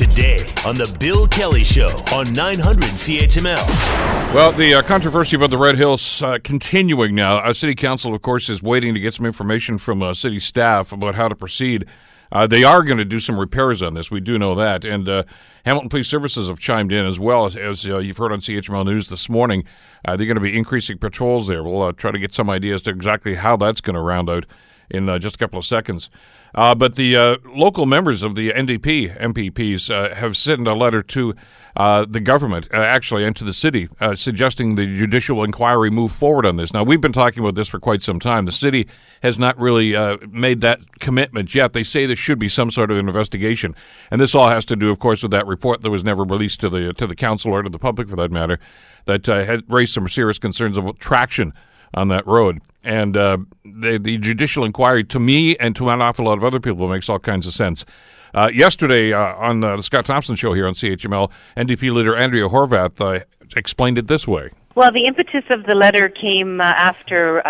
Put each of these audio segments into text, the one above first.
today on The Bill Kelly Show on 900 CHML. Well, the uh, controversy about the Red Hills uh, continuing now. Our city council, of course, is waiting to get some information from uh, city staff about how to proceed. Uh, they are going to do some repairs on this. We do know that. And uh, Hamilton Police Services have chimed in as well, as, as uh, you've heard on CHML News this morning. they're going to be increasing patrols there. We'll try to get some ideas to exactly how that's going to round out in just a couple of seconds. Uh, but the uh, local members of the NDP MPPs uh, have sent a letter to uh, the government, uh, actually, and to the city, uh, suggesting the judicial inquiry move forward on this. Now, we've been talking about this for quite some time. The city has not really made that commitment yet. They say there should be some sort of investigation, and this all has to do, of course, with that report that was never released to the to the council or to the public, for that matter, that had raised some serious concerns about traction on that road. And uh, the, the, judicial inquiry, to me and to an awful lot of other people, makes all kinds of sense. Uh, yesterday uh, on uh, the Scott Thompson show here on CHML, NDP leader Andrea Horwath uh, explained it this way. Well, the impetus of the letter came uh, after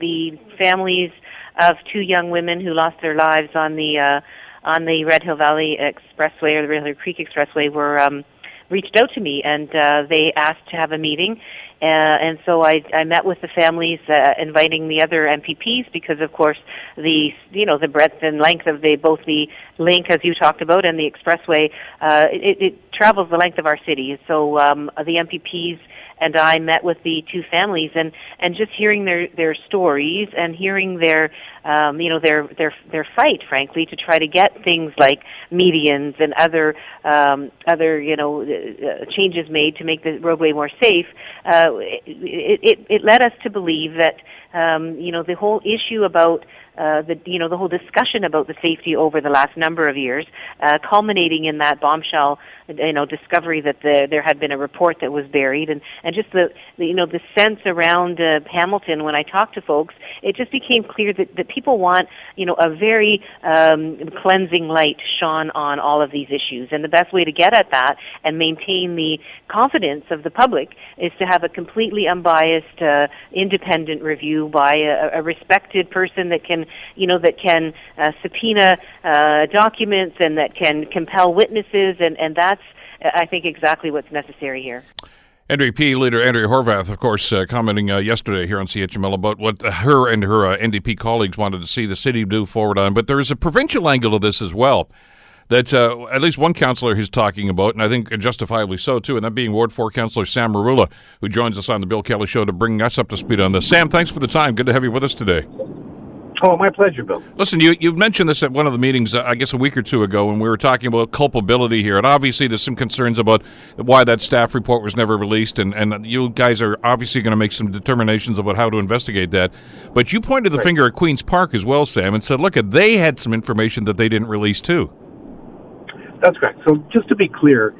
the families of two young women who lost their lives on the on the Red Hill Valley Expressway or the Red Hill Creek Expressway were um, reached out to me and they asked to have a meeting uh, and so I, I met with the families, uh, inviting the other MPPs because, of course, the you know the breadth and length of the both the link, as you talked about, and the expressway, uh, it, it travels the length of our city. So um, the MPPs and I met with the two families and and just hearing their their stories and hearing their um, you know their their their fight frankly to try to get things like medians and other um, other you know uh, changes made to make the roadway more safe uh, it, it it led us to believe that um, you know the whole issue about uh, the you know the whole discussion about the safety over the last number of years, uh, culminating in that bombshell you know discovery that the, there had been a report that was buried, and and just the, the you know the sense around uh, Hamilton when I talked to folks, it just became clear that that people want you know a very um, cleansing light shone on all of these issues, and the best way to get at that and maintain the confidence of the public is to have a completely unbiased, uh, independent review by a, a respected person that can you know, that can uh, subpoena uh, documents and that can compel witnesses, and, and that's, I think, exactly what's necessary here. NDP leader Andrea Horwath, of course, uh, commenting uh, yesterday here on CHML about what her and her uh, NDP colleagues wanted to see the city do forward on. But there is a provincial angle to this as well that uh, at least one councillor he's talking about, and I think justifiably so too, and that being Ward 4 Councillor Sam Merulla, who joins us on the Bill Kelly Show to bring us up to speed on this. Sam, thanks for the time. Good to have you with us today. Oh, my pleasure, Bill. Listen, you you mentioned this at one of the meetings, uh, I guess a week or two ago, when we were talking about culpability here, and obviously there's some concerns about why that staff report was never released, and, and you guys are obviously going to make some determinations about how to investigate that. But you pointed the right. finger at Queens Park as well, Sam, and said, look, they had some information that they didn't release too. That's correct. So just to be clear,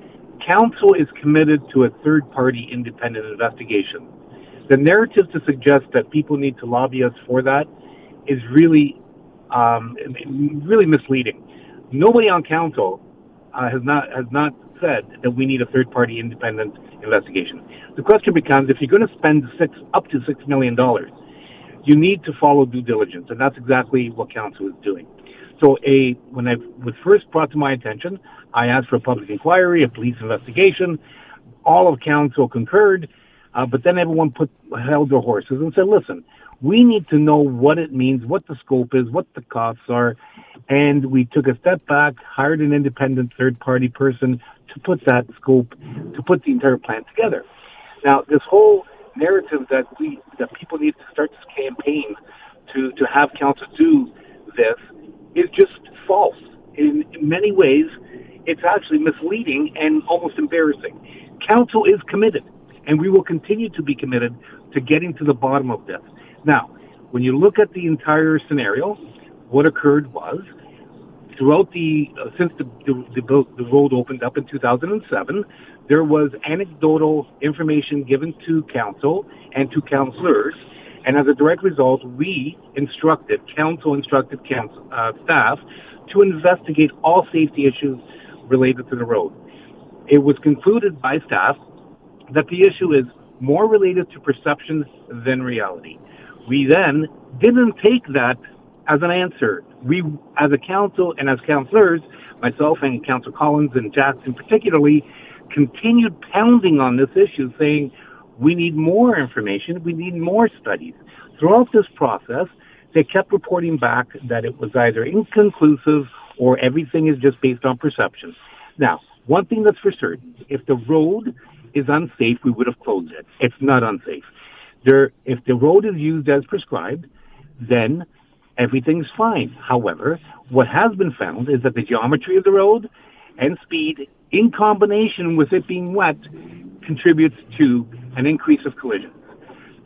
council is committed to a third-party independent investigation. The narrative to suggest that people need to lobby us for that is really um, really misleading. Nobody on council uh, has not has not said that we need a third party independent investigation. The question becomes if you're going to spend six up to six million dollars, you need to follow due diligence, and that's exactly what council is doing. So, a when I was first brought to my attention, I asked for a public inquiry, a police investigation. All of council concurred, uh, but then everyone put held their horses and said, "Listen, we need to know what it means, what the scope is, what the costs are. And we took a step back, hired an independent third party person to put that scope, to put the entire plan together. Now, this whole narrative that we, that people need to start this campaign to, to have council do this is just false. In, in many ways, it's actually misleading and almost embarrassing. Council is committed, and we will continue to be committed to getting to the bottom of this. Now, when you look at the entire scenario, what occurred was throughout the uh, since the, the, the road opened up in 2007, there was anecdotal information given to council and to councillors, and as a direct result, we instructed council instructed council, uh, staff to investigate all safety issues related to the road. It was concluded by staff that the issue is more related to perception than reality. We then didn't take that as an answer. We, as a council and as councillors, myself and Council Collins and Jackson particularly, continued pounding on this issue, saying we need more information, we need more studies. Throughout this process, they kept reporting back that it was either inconclusive or everything is just based on perception. Now, one thing that's for certain, if the road is unsafe, we would have closed it. It's not unsafe. There, if the road is used as prescribed, then everything's fine. However, what has been found is that the geometry of the road and speed, in combination with it being wet, contributes to an increase of collisions.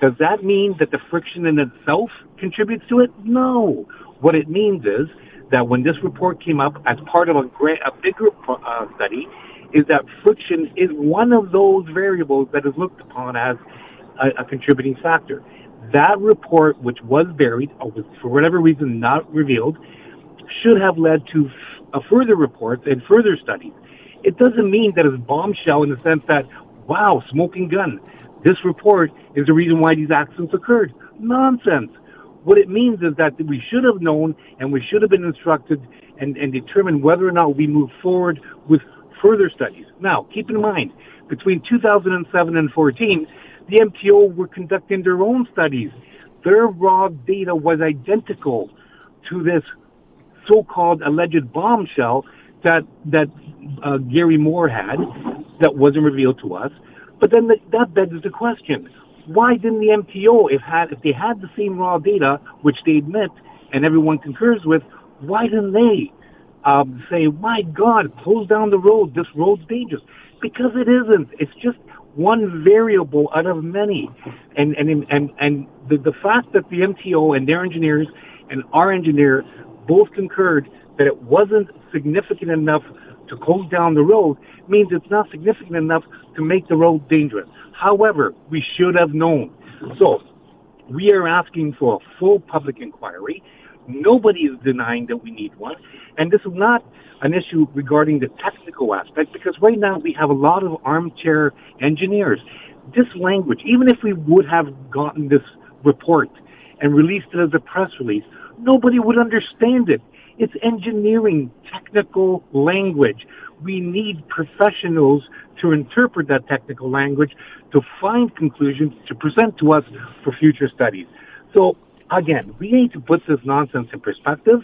Does that mean that the friction in itself contributes to it? No. What it means is that when this report came up as part of a, a bigger uh, study, is that friction is one of those variables that is looked upon as a, a contributing factor. That report, which was buried or was for whatever reason not revealed, should have led to further reports and further studies. It doesn't mean that it's a bombshell in the sense that, wow, smoking gun. This report is the reason why these accidents occurred. Nonsense. What it means is that we should have known and we should have been instructed and, and determined whether or not we move forward with further studies. Now, keep in mind, between 2007 and 14, the MTO were conducting their own studies. Their raw data was identical to this so-called alleged bombshell that that uh, Gary Moore had that wasn't revealed to us. But then the, that begs the question: Why didn't the MTO, if had if they had the same raw data, which they admit and everyone concurs with, why didn't they um, say, "My God, close down the road. This road's dangerous"? Because it isn't. It's just one variable out of many. And and and and the the fact that the MTO and their engineers and our engineer both concurred that it wasn't significant enough to close down the road means it's not significant enough to make the road dangerous. However, we should have known. So we are asking for a full public inquiry. Nobody is denying that we need one. And this is not an issue regarding the technical aspect because right now we have a lot of armchair engineers. This language, even if we would have gotten this report and released it as a press release, nobody would understand it. It's engineering, technical language. We need professionals to interpret that technical language, to find conclusions, to present to us for future studies. So again, we need to put this nonsense in perspective.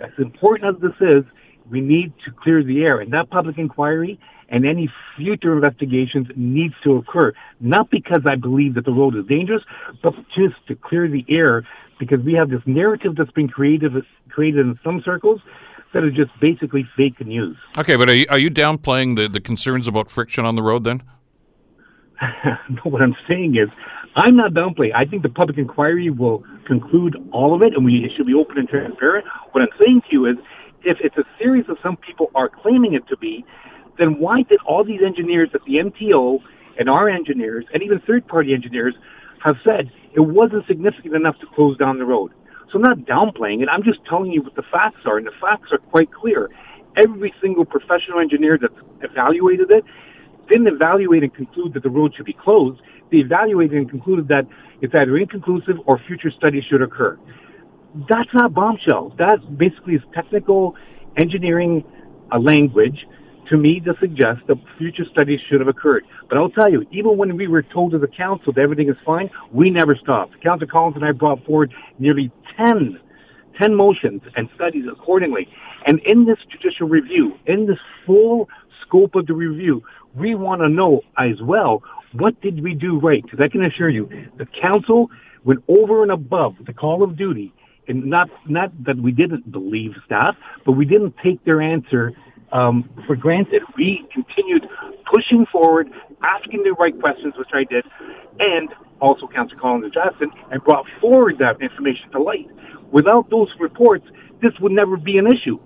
As important as this is, we need to clear the air. And that public inquiry and any future investigations needs to occur. Not because I believe that the road is dangerous, but just to clear the air because we have this narrative that's been created, created in some circles that is just basically fake news. Okay, but are you, are you downplaying the, the concerns about friction on the road then? no, what I'm saying is, I'm not downplaying. I think the public inquiry will conclude all of it, and we it should be open and transparent. What I'm saying to you is, if it's a series of some people are claiming it to be, then why did all these engineers at the MTO and our engineers and even third party engineers have said it wasn't significant enough to close down the road? So I'm not downplaying it. I'm just telling you what the facts are, and the facts are quite clear. Every single professional engineer that's evaluated it didn't evaluate and conclude that the road should be closed. Evaluated and concluded that it's either inconclusive or future studies should occur that's not bombshell. That basically is technical engineering a language to me to suggest that future studies should have occurred. But I'll tell you, even when we were told as a council that everything is fine, we never stopped. Councillor Collins and I brought forward nearly 10, 10 motions and studies accordingly. And in this judicial review, in this full scope of the review, we want to know as well what did we do right? Because I can assure you, the council went over and above the call of duty and not not that we didn't believe staff, but we didn't take their answer um, for granted. We continued pushing forward, asking the right questions, which I did, and also Councillor Collins and Jackson, and brought forward that information to light. Without those reports, this would never be an issue.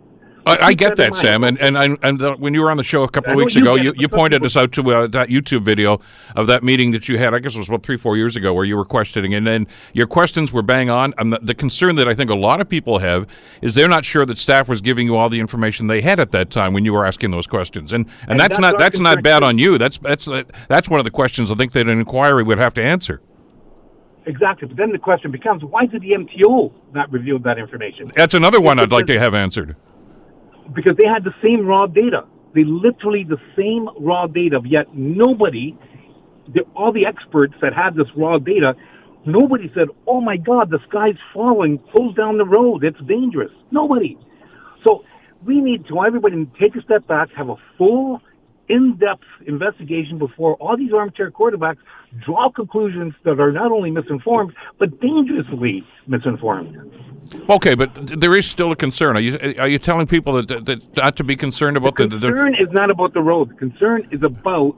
I, I get that, Sam, and and I, and uh, when you were on the show a couple of weeks you ago, you, you pointed us out to uh, that YouTube video of that meeting that you had. I guess it was about three, four years ago, where you were questioning, and then your questions were bang on. The, the concern that I think a lot of people have is they're not sure that staff was giving you all the information they had at that time when you were asking those questions, and and, And that's, that's not that's not bad on you. That's that's that's one of the questions I think that an inquiry would have to answer. Exactly. But then the question becomes, why did the MTO not reveal that information? That's another one I'd like to have answered. Because they had the same raw data. They literally the same raw data, yet nobody, the, all the experts that had this raw data, nobody said, "Oh my God, the sky's falling. Close down the road. It's dangerous." Nobody. So we need to everybody take a step back, have a full in-depth investigation before all these armchair quarterbacks draw conclusions that are not only misinformed but dangerously misinformed. Okay, but there is still a concern. Are you are you telling people that, that not to be concerned about the, the concern the, is not about the road. The concern is about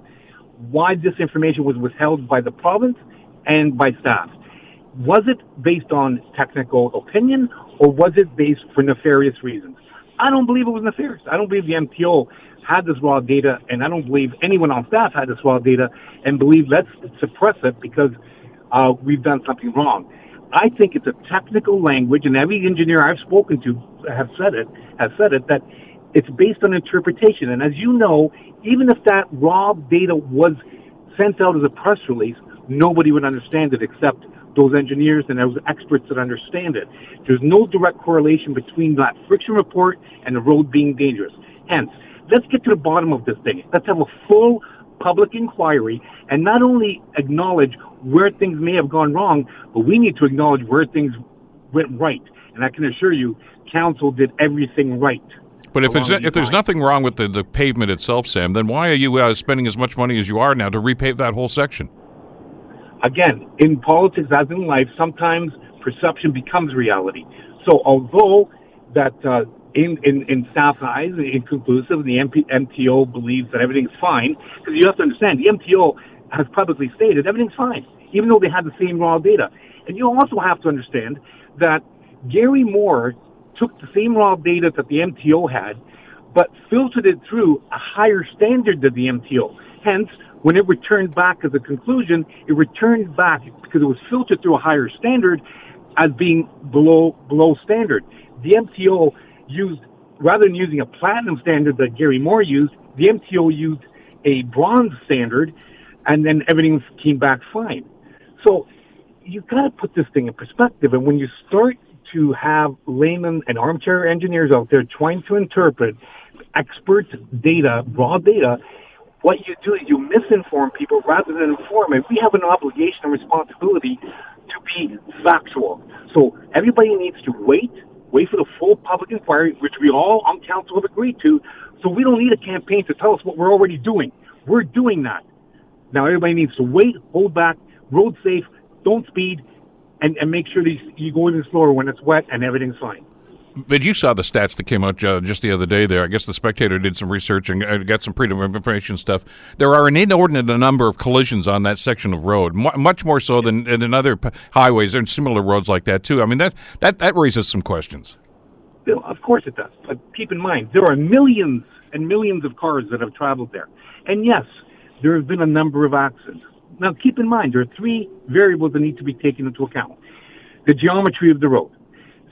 why this information was withheld by the province and by staff. Was it based on technical opinion or was it based for nefarious reasons? I don't believe it was nefarious. I don't believe the MTO had this raw data, and I don't believe anyone on staff had this raw data and believe let's suppress it because uh, we've done something wrong. I think it's a technical language, and every engineer I've spoken to have said it has said it that it's based on interpretation. And as you know, even if that raw data was sent out as a press release, nobody would understand it except those engineers and those experts that understand it. There's no direct correlation between that friction report and the road being dangerous. Hence, let's get to the bottom of this thing. Let's have a full public inquiry and not only acknowledge where things may have gone wrong, but we need to acknowledge where things went right. And I can assure you, council did everything right. But if, it's, if there's nothing wrong with the, the pavement itself, Sam, then why are you uh, spending as much money as you are now to repave that whole section? Again, in politics as in life, sometimes perception becomes reality. So although that uh, in, in, in staff eyes, inconclusive, the MP, MTO believes that everything's fine, because you have to understand, the MTO has publicly stated everything's fine, even though they had the same raw data. And you also have to understand that Gary Moore took the same raw data that the MTO had, but filtered it through a higher standard than the MTO. Hence, when it returned back as a conclusion, it returned back because it was filtered through a higher standard as being below below standard. The MTO used rather than using a platinum standard that Gary Moore used, the MTO used a bronze standard, and then everything came back fine. So you've got to put this thing in perspective. And when you start to have laymen and armchair engineers out there trying to interpret expert data, raw data, what you do is you misinform people rather than inform. And we have an obligation and responsibility to be factual. So everybody needs to wait, wait for the full public inquiry, which we all on council have agreed to. So we don't need a campaign to tell us what we're already doing. We're doing that. Now everybody needs to wait, hold back, road safe, don't speed, and, and make sure that you go even slower when it's wet and everything's fine. But you saw the stats that came out uh, just the other day there. I guess the Spectator did some research and uh, got some freedom of information stuff. There are an inordinate number of collisions on that section of road, much more so than, than in other highways and similar roads like that, too. I mean, that, that, that raises some questions. Of course it does. But keep in mind, there are millions and millions of cars that have traveled there. And yes, there have been a number of accidents. Now, keep in mind, there are three variables that need to be taken into account. The geometry of the road.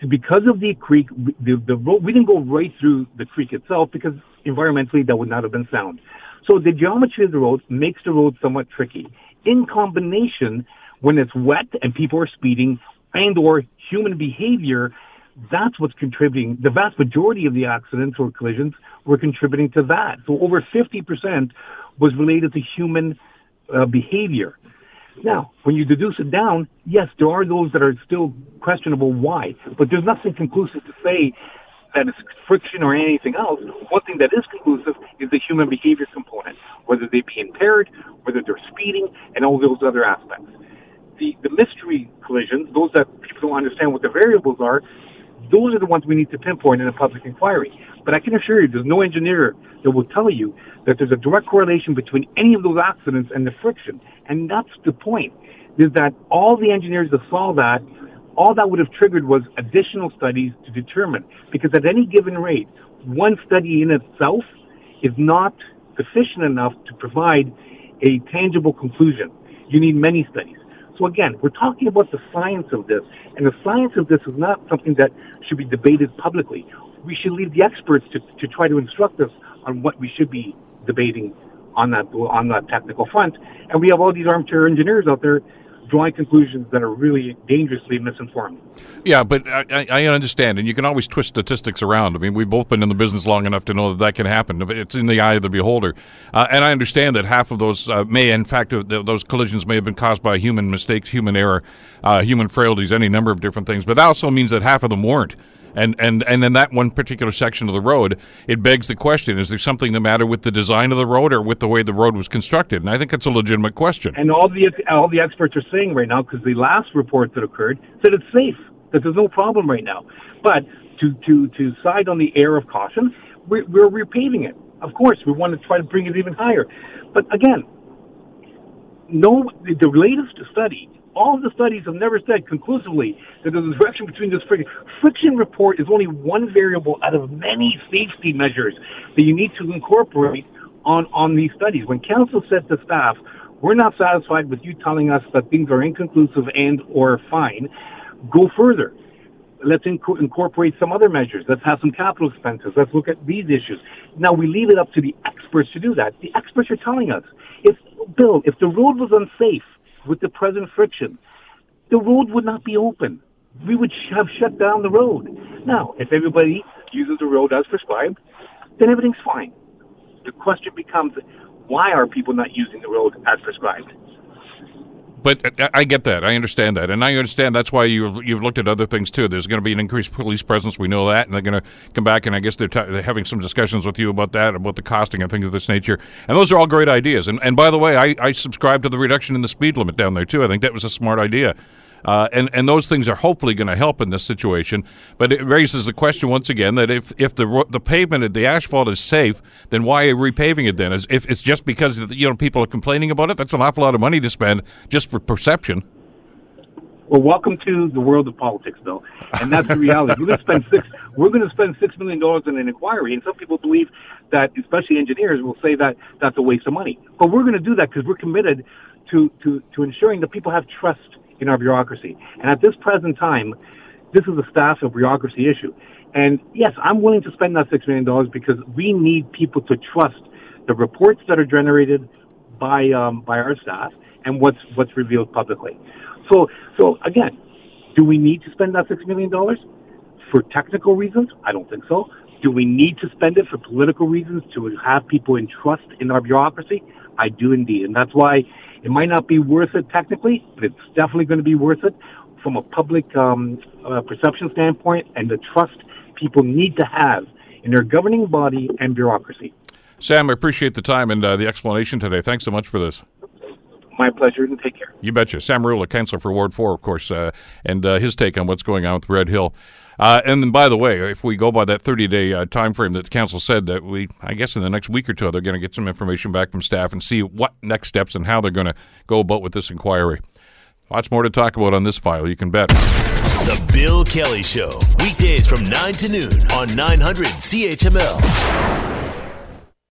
Because of the creek, the, the road, we didn't go right through the creek itself because environmentally that would not have been sound. So the geometry of the road makes the road somewhat tricky. In combination, when it's wet and people are speeding and or human behavior, that's what's contributing. The vast majority of the accidents or collisions were contributing to that. So over 50% was related to human uh, behavior. Now, when you deduce it down, yes, there are those that are still questionable why, but there's nothing conclusive to say that it's friction or anything else. One thing that is conclusive is the human behavior component, whether they be impaired, whether they're speeding, and all those other aspects. The, the mystery collisions, those that people don't understand what the variables are, those are the ones we need to pinpoint in a public inquiry. But I can assure you, there's no engineer that will tell you that there's a direct correlation between any of those accidents and the friction. And that's the point, is that all the engineers that saw that, all that would have triggered was additional studies to determine. Because at any given rate, one study in itself is not sufficient enough to provide a tangible conclusion. You need many studies. So again, we're talking about the science of this, and the science of this is not something that should be debated publicly. We should leave the experts to, to try to instruct us on what we should be debating on that on that technical front. And we have all these armchair engineers out there drawing conclusions that are really dangerously misinformed. Yeah, but I, I, understand, and you can always twist statistics around. I mean, we've both been in the business long enough to know that that can happen. It's in the eye of the beholder, uh, and I understand that half of those uh, may, in fact, uh, those collisions may have been caused by human mistakes, human error, uh, human frailties, any number of different things. But that also means that half of them weren't. And, and, and in that one particular section of the road, it begs the question is there something the matter with the design of the road or with the way the road was constructed? And I think it's a legitimate question. And all the, all the experts are saying right now, because the last report that occurred said it's safe, that there's no problem right now. But to, to, to side on the air of caution, we're, we're repaving it. Of course, we want to try to bring it even higher. But again, no, the latest study all of the studies have never said conclusively that there's a direction between this friction. Friction report is only one variable out of many safety measures that you need to incorporate on, on these studies. When council said to staff, we're not satisfied with you telling us that things are inconclusive and or fine, go further. Let's inc- incorporate some other measures. Let's have some capital expenses. Let's look at these issues. Now we leave it up to the experts to do that. The experts are telling us if Bill, if the road was unsafe, with the present friction, the road would not be open. We would have shut down the road. Now, if everybody uses the road as prescribed, then everything's fine. The question becomes, why are people not using the road as prescribed? But I get that. I understand that, and I understand that's why you've you've looked at other things too. There's going to be an increased police presence. We know that, and they're going to come back, and I guess they're, t- they're having some discussions with you about that, about the costing and things of this nature. And those are all great ideas. And and by the way, I, I subscribe to the reduction in the speed limit down there too. I think that was a smart idea. Uh, and and those things are hopefully going to help in this situation. But it raises the question once again that if, if the the pavement, the asphalt is safe, then why are repaving it then? If it's just because you know people are complaining about it, that's an awful lot of money to spend just for perception. Well, welcome to the world of politics, Bill, and that's the reality. we're going to spend six. We're going to spend six million dollars in an inquiry, and some people believe that, especially engineers, will say that that's a waste of money. But we're going to do that because we're committed to to to ensuring that people have trust in our bureaucracy. And at this present time, this is a staff and bureaucracy issue. And yes, I'm willing to spend that $6 million because we need people to trust the reports that are generated by, um, by our staff and what's, what's revealed publicly. So, so again, do we need to spend that $6 million for technical reasons? I don't think so. Do we need to spend it for political reasons to have people in trust in our bureaucracy? I do indeed. And that's why it might not be worth it technically, but it's definitely going to be worth it from a public um, uh, perception standpoint and the trust people need to have in their governing body and bureaucracy. Sam, I appreciate the time and uh, the explanation today. Thanks so much for this. My pleasure, and take care. You betcha. Sam Merulla, Councillor for Ward 4, of course, uh, and uh, his take on what's going on with Red Hill. Uh, and then, by the way, if we go by that 30 day uh, time frame that the council said, that we, I guess, in the next week or two, they're going to get some information back from staff and see what next steps and how they're going to go about with this inquiry. Lots more to talk about on this file, you can bet. The Bill Kelly Show, weekdays from 9 to noon on 900 CHML.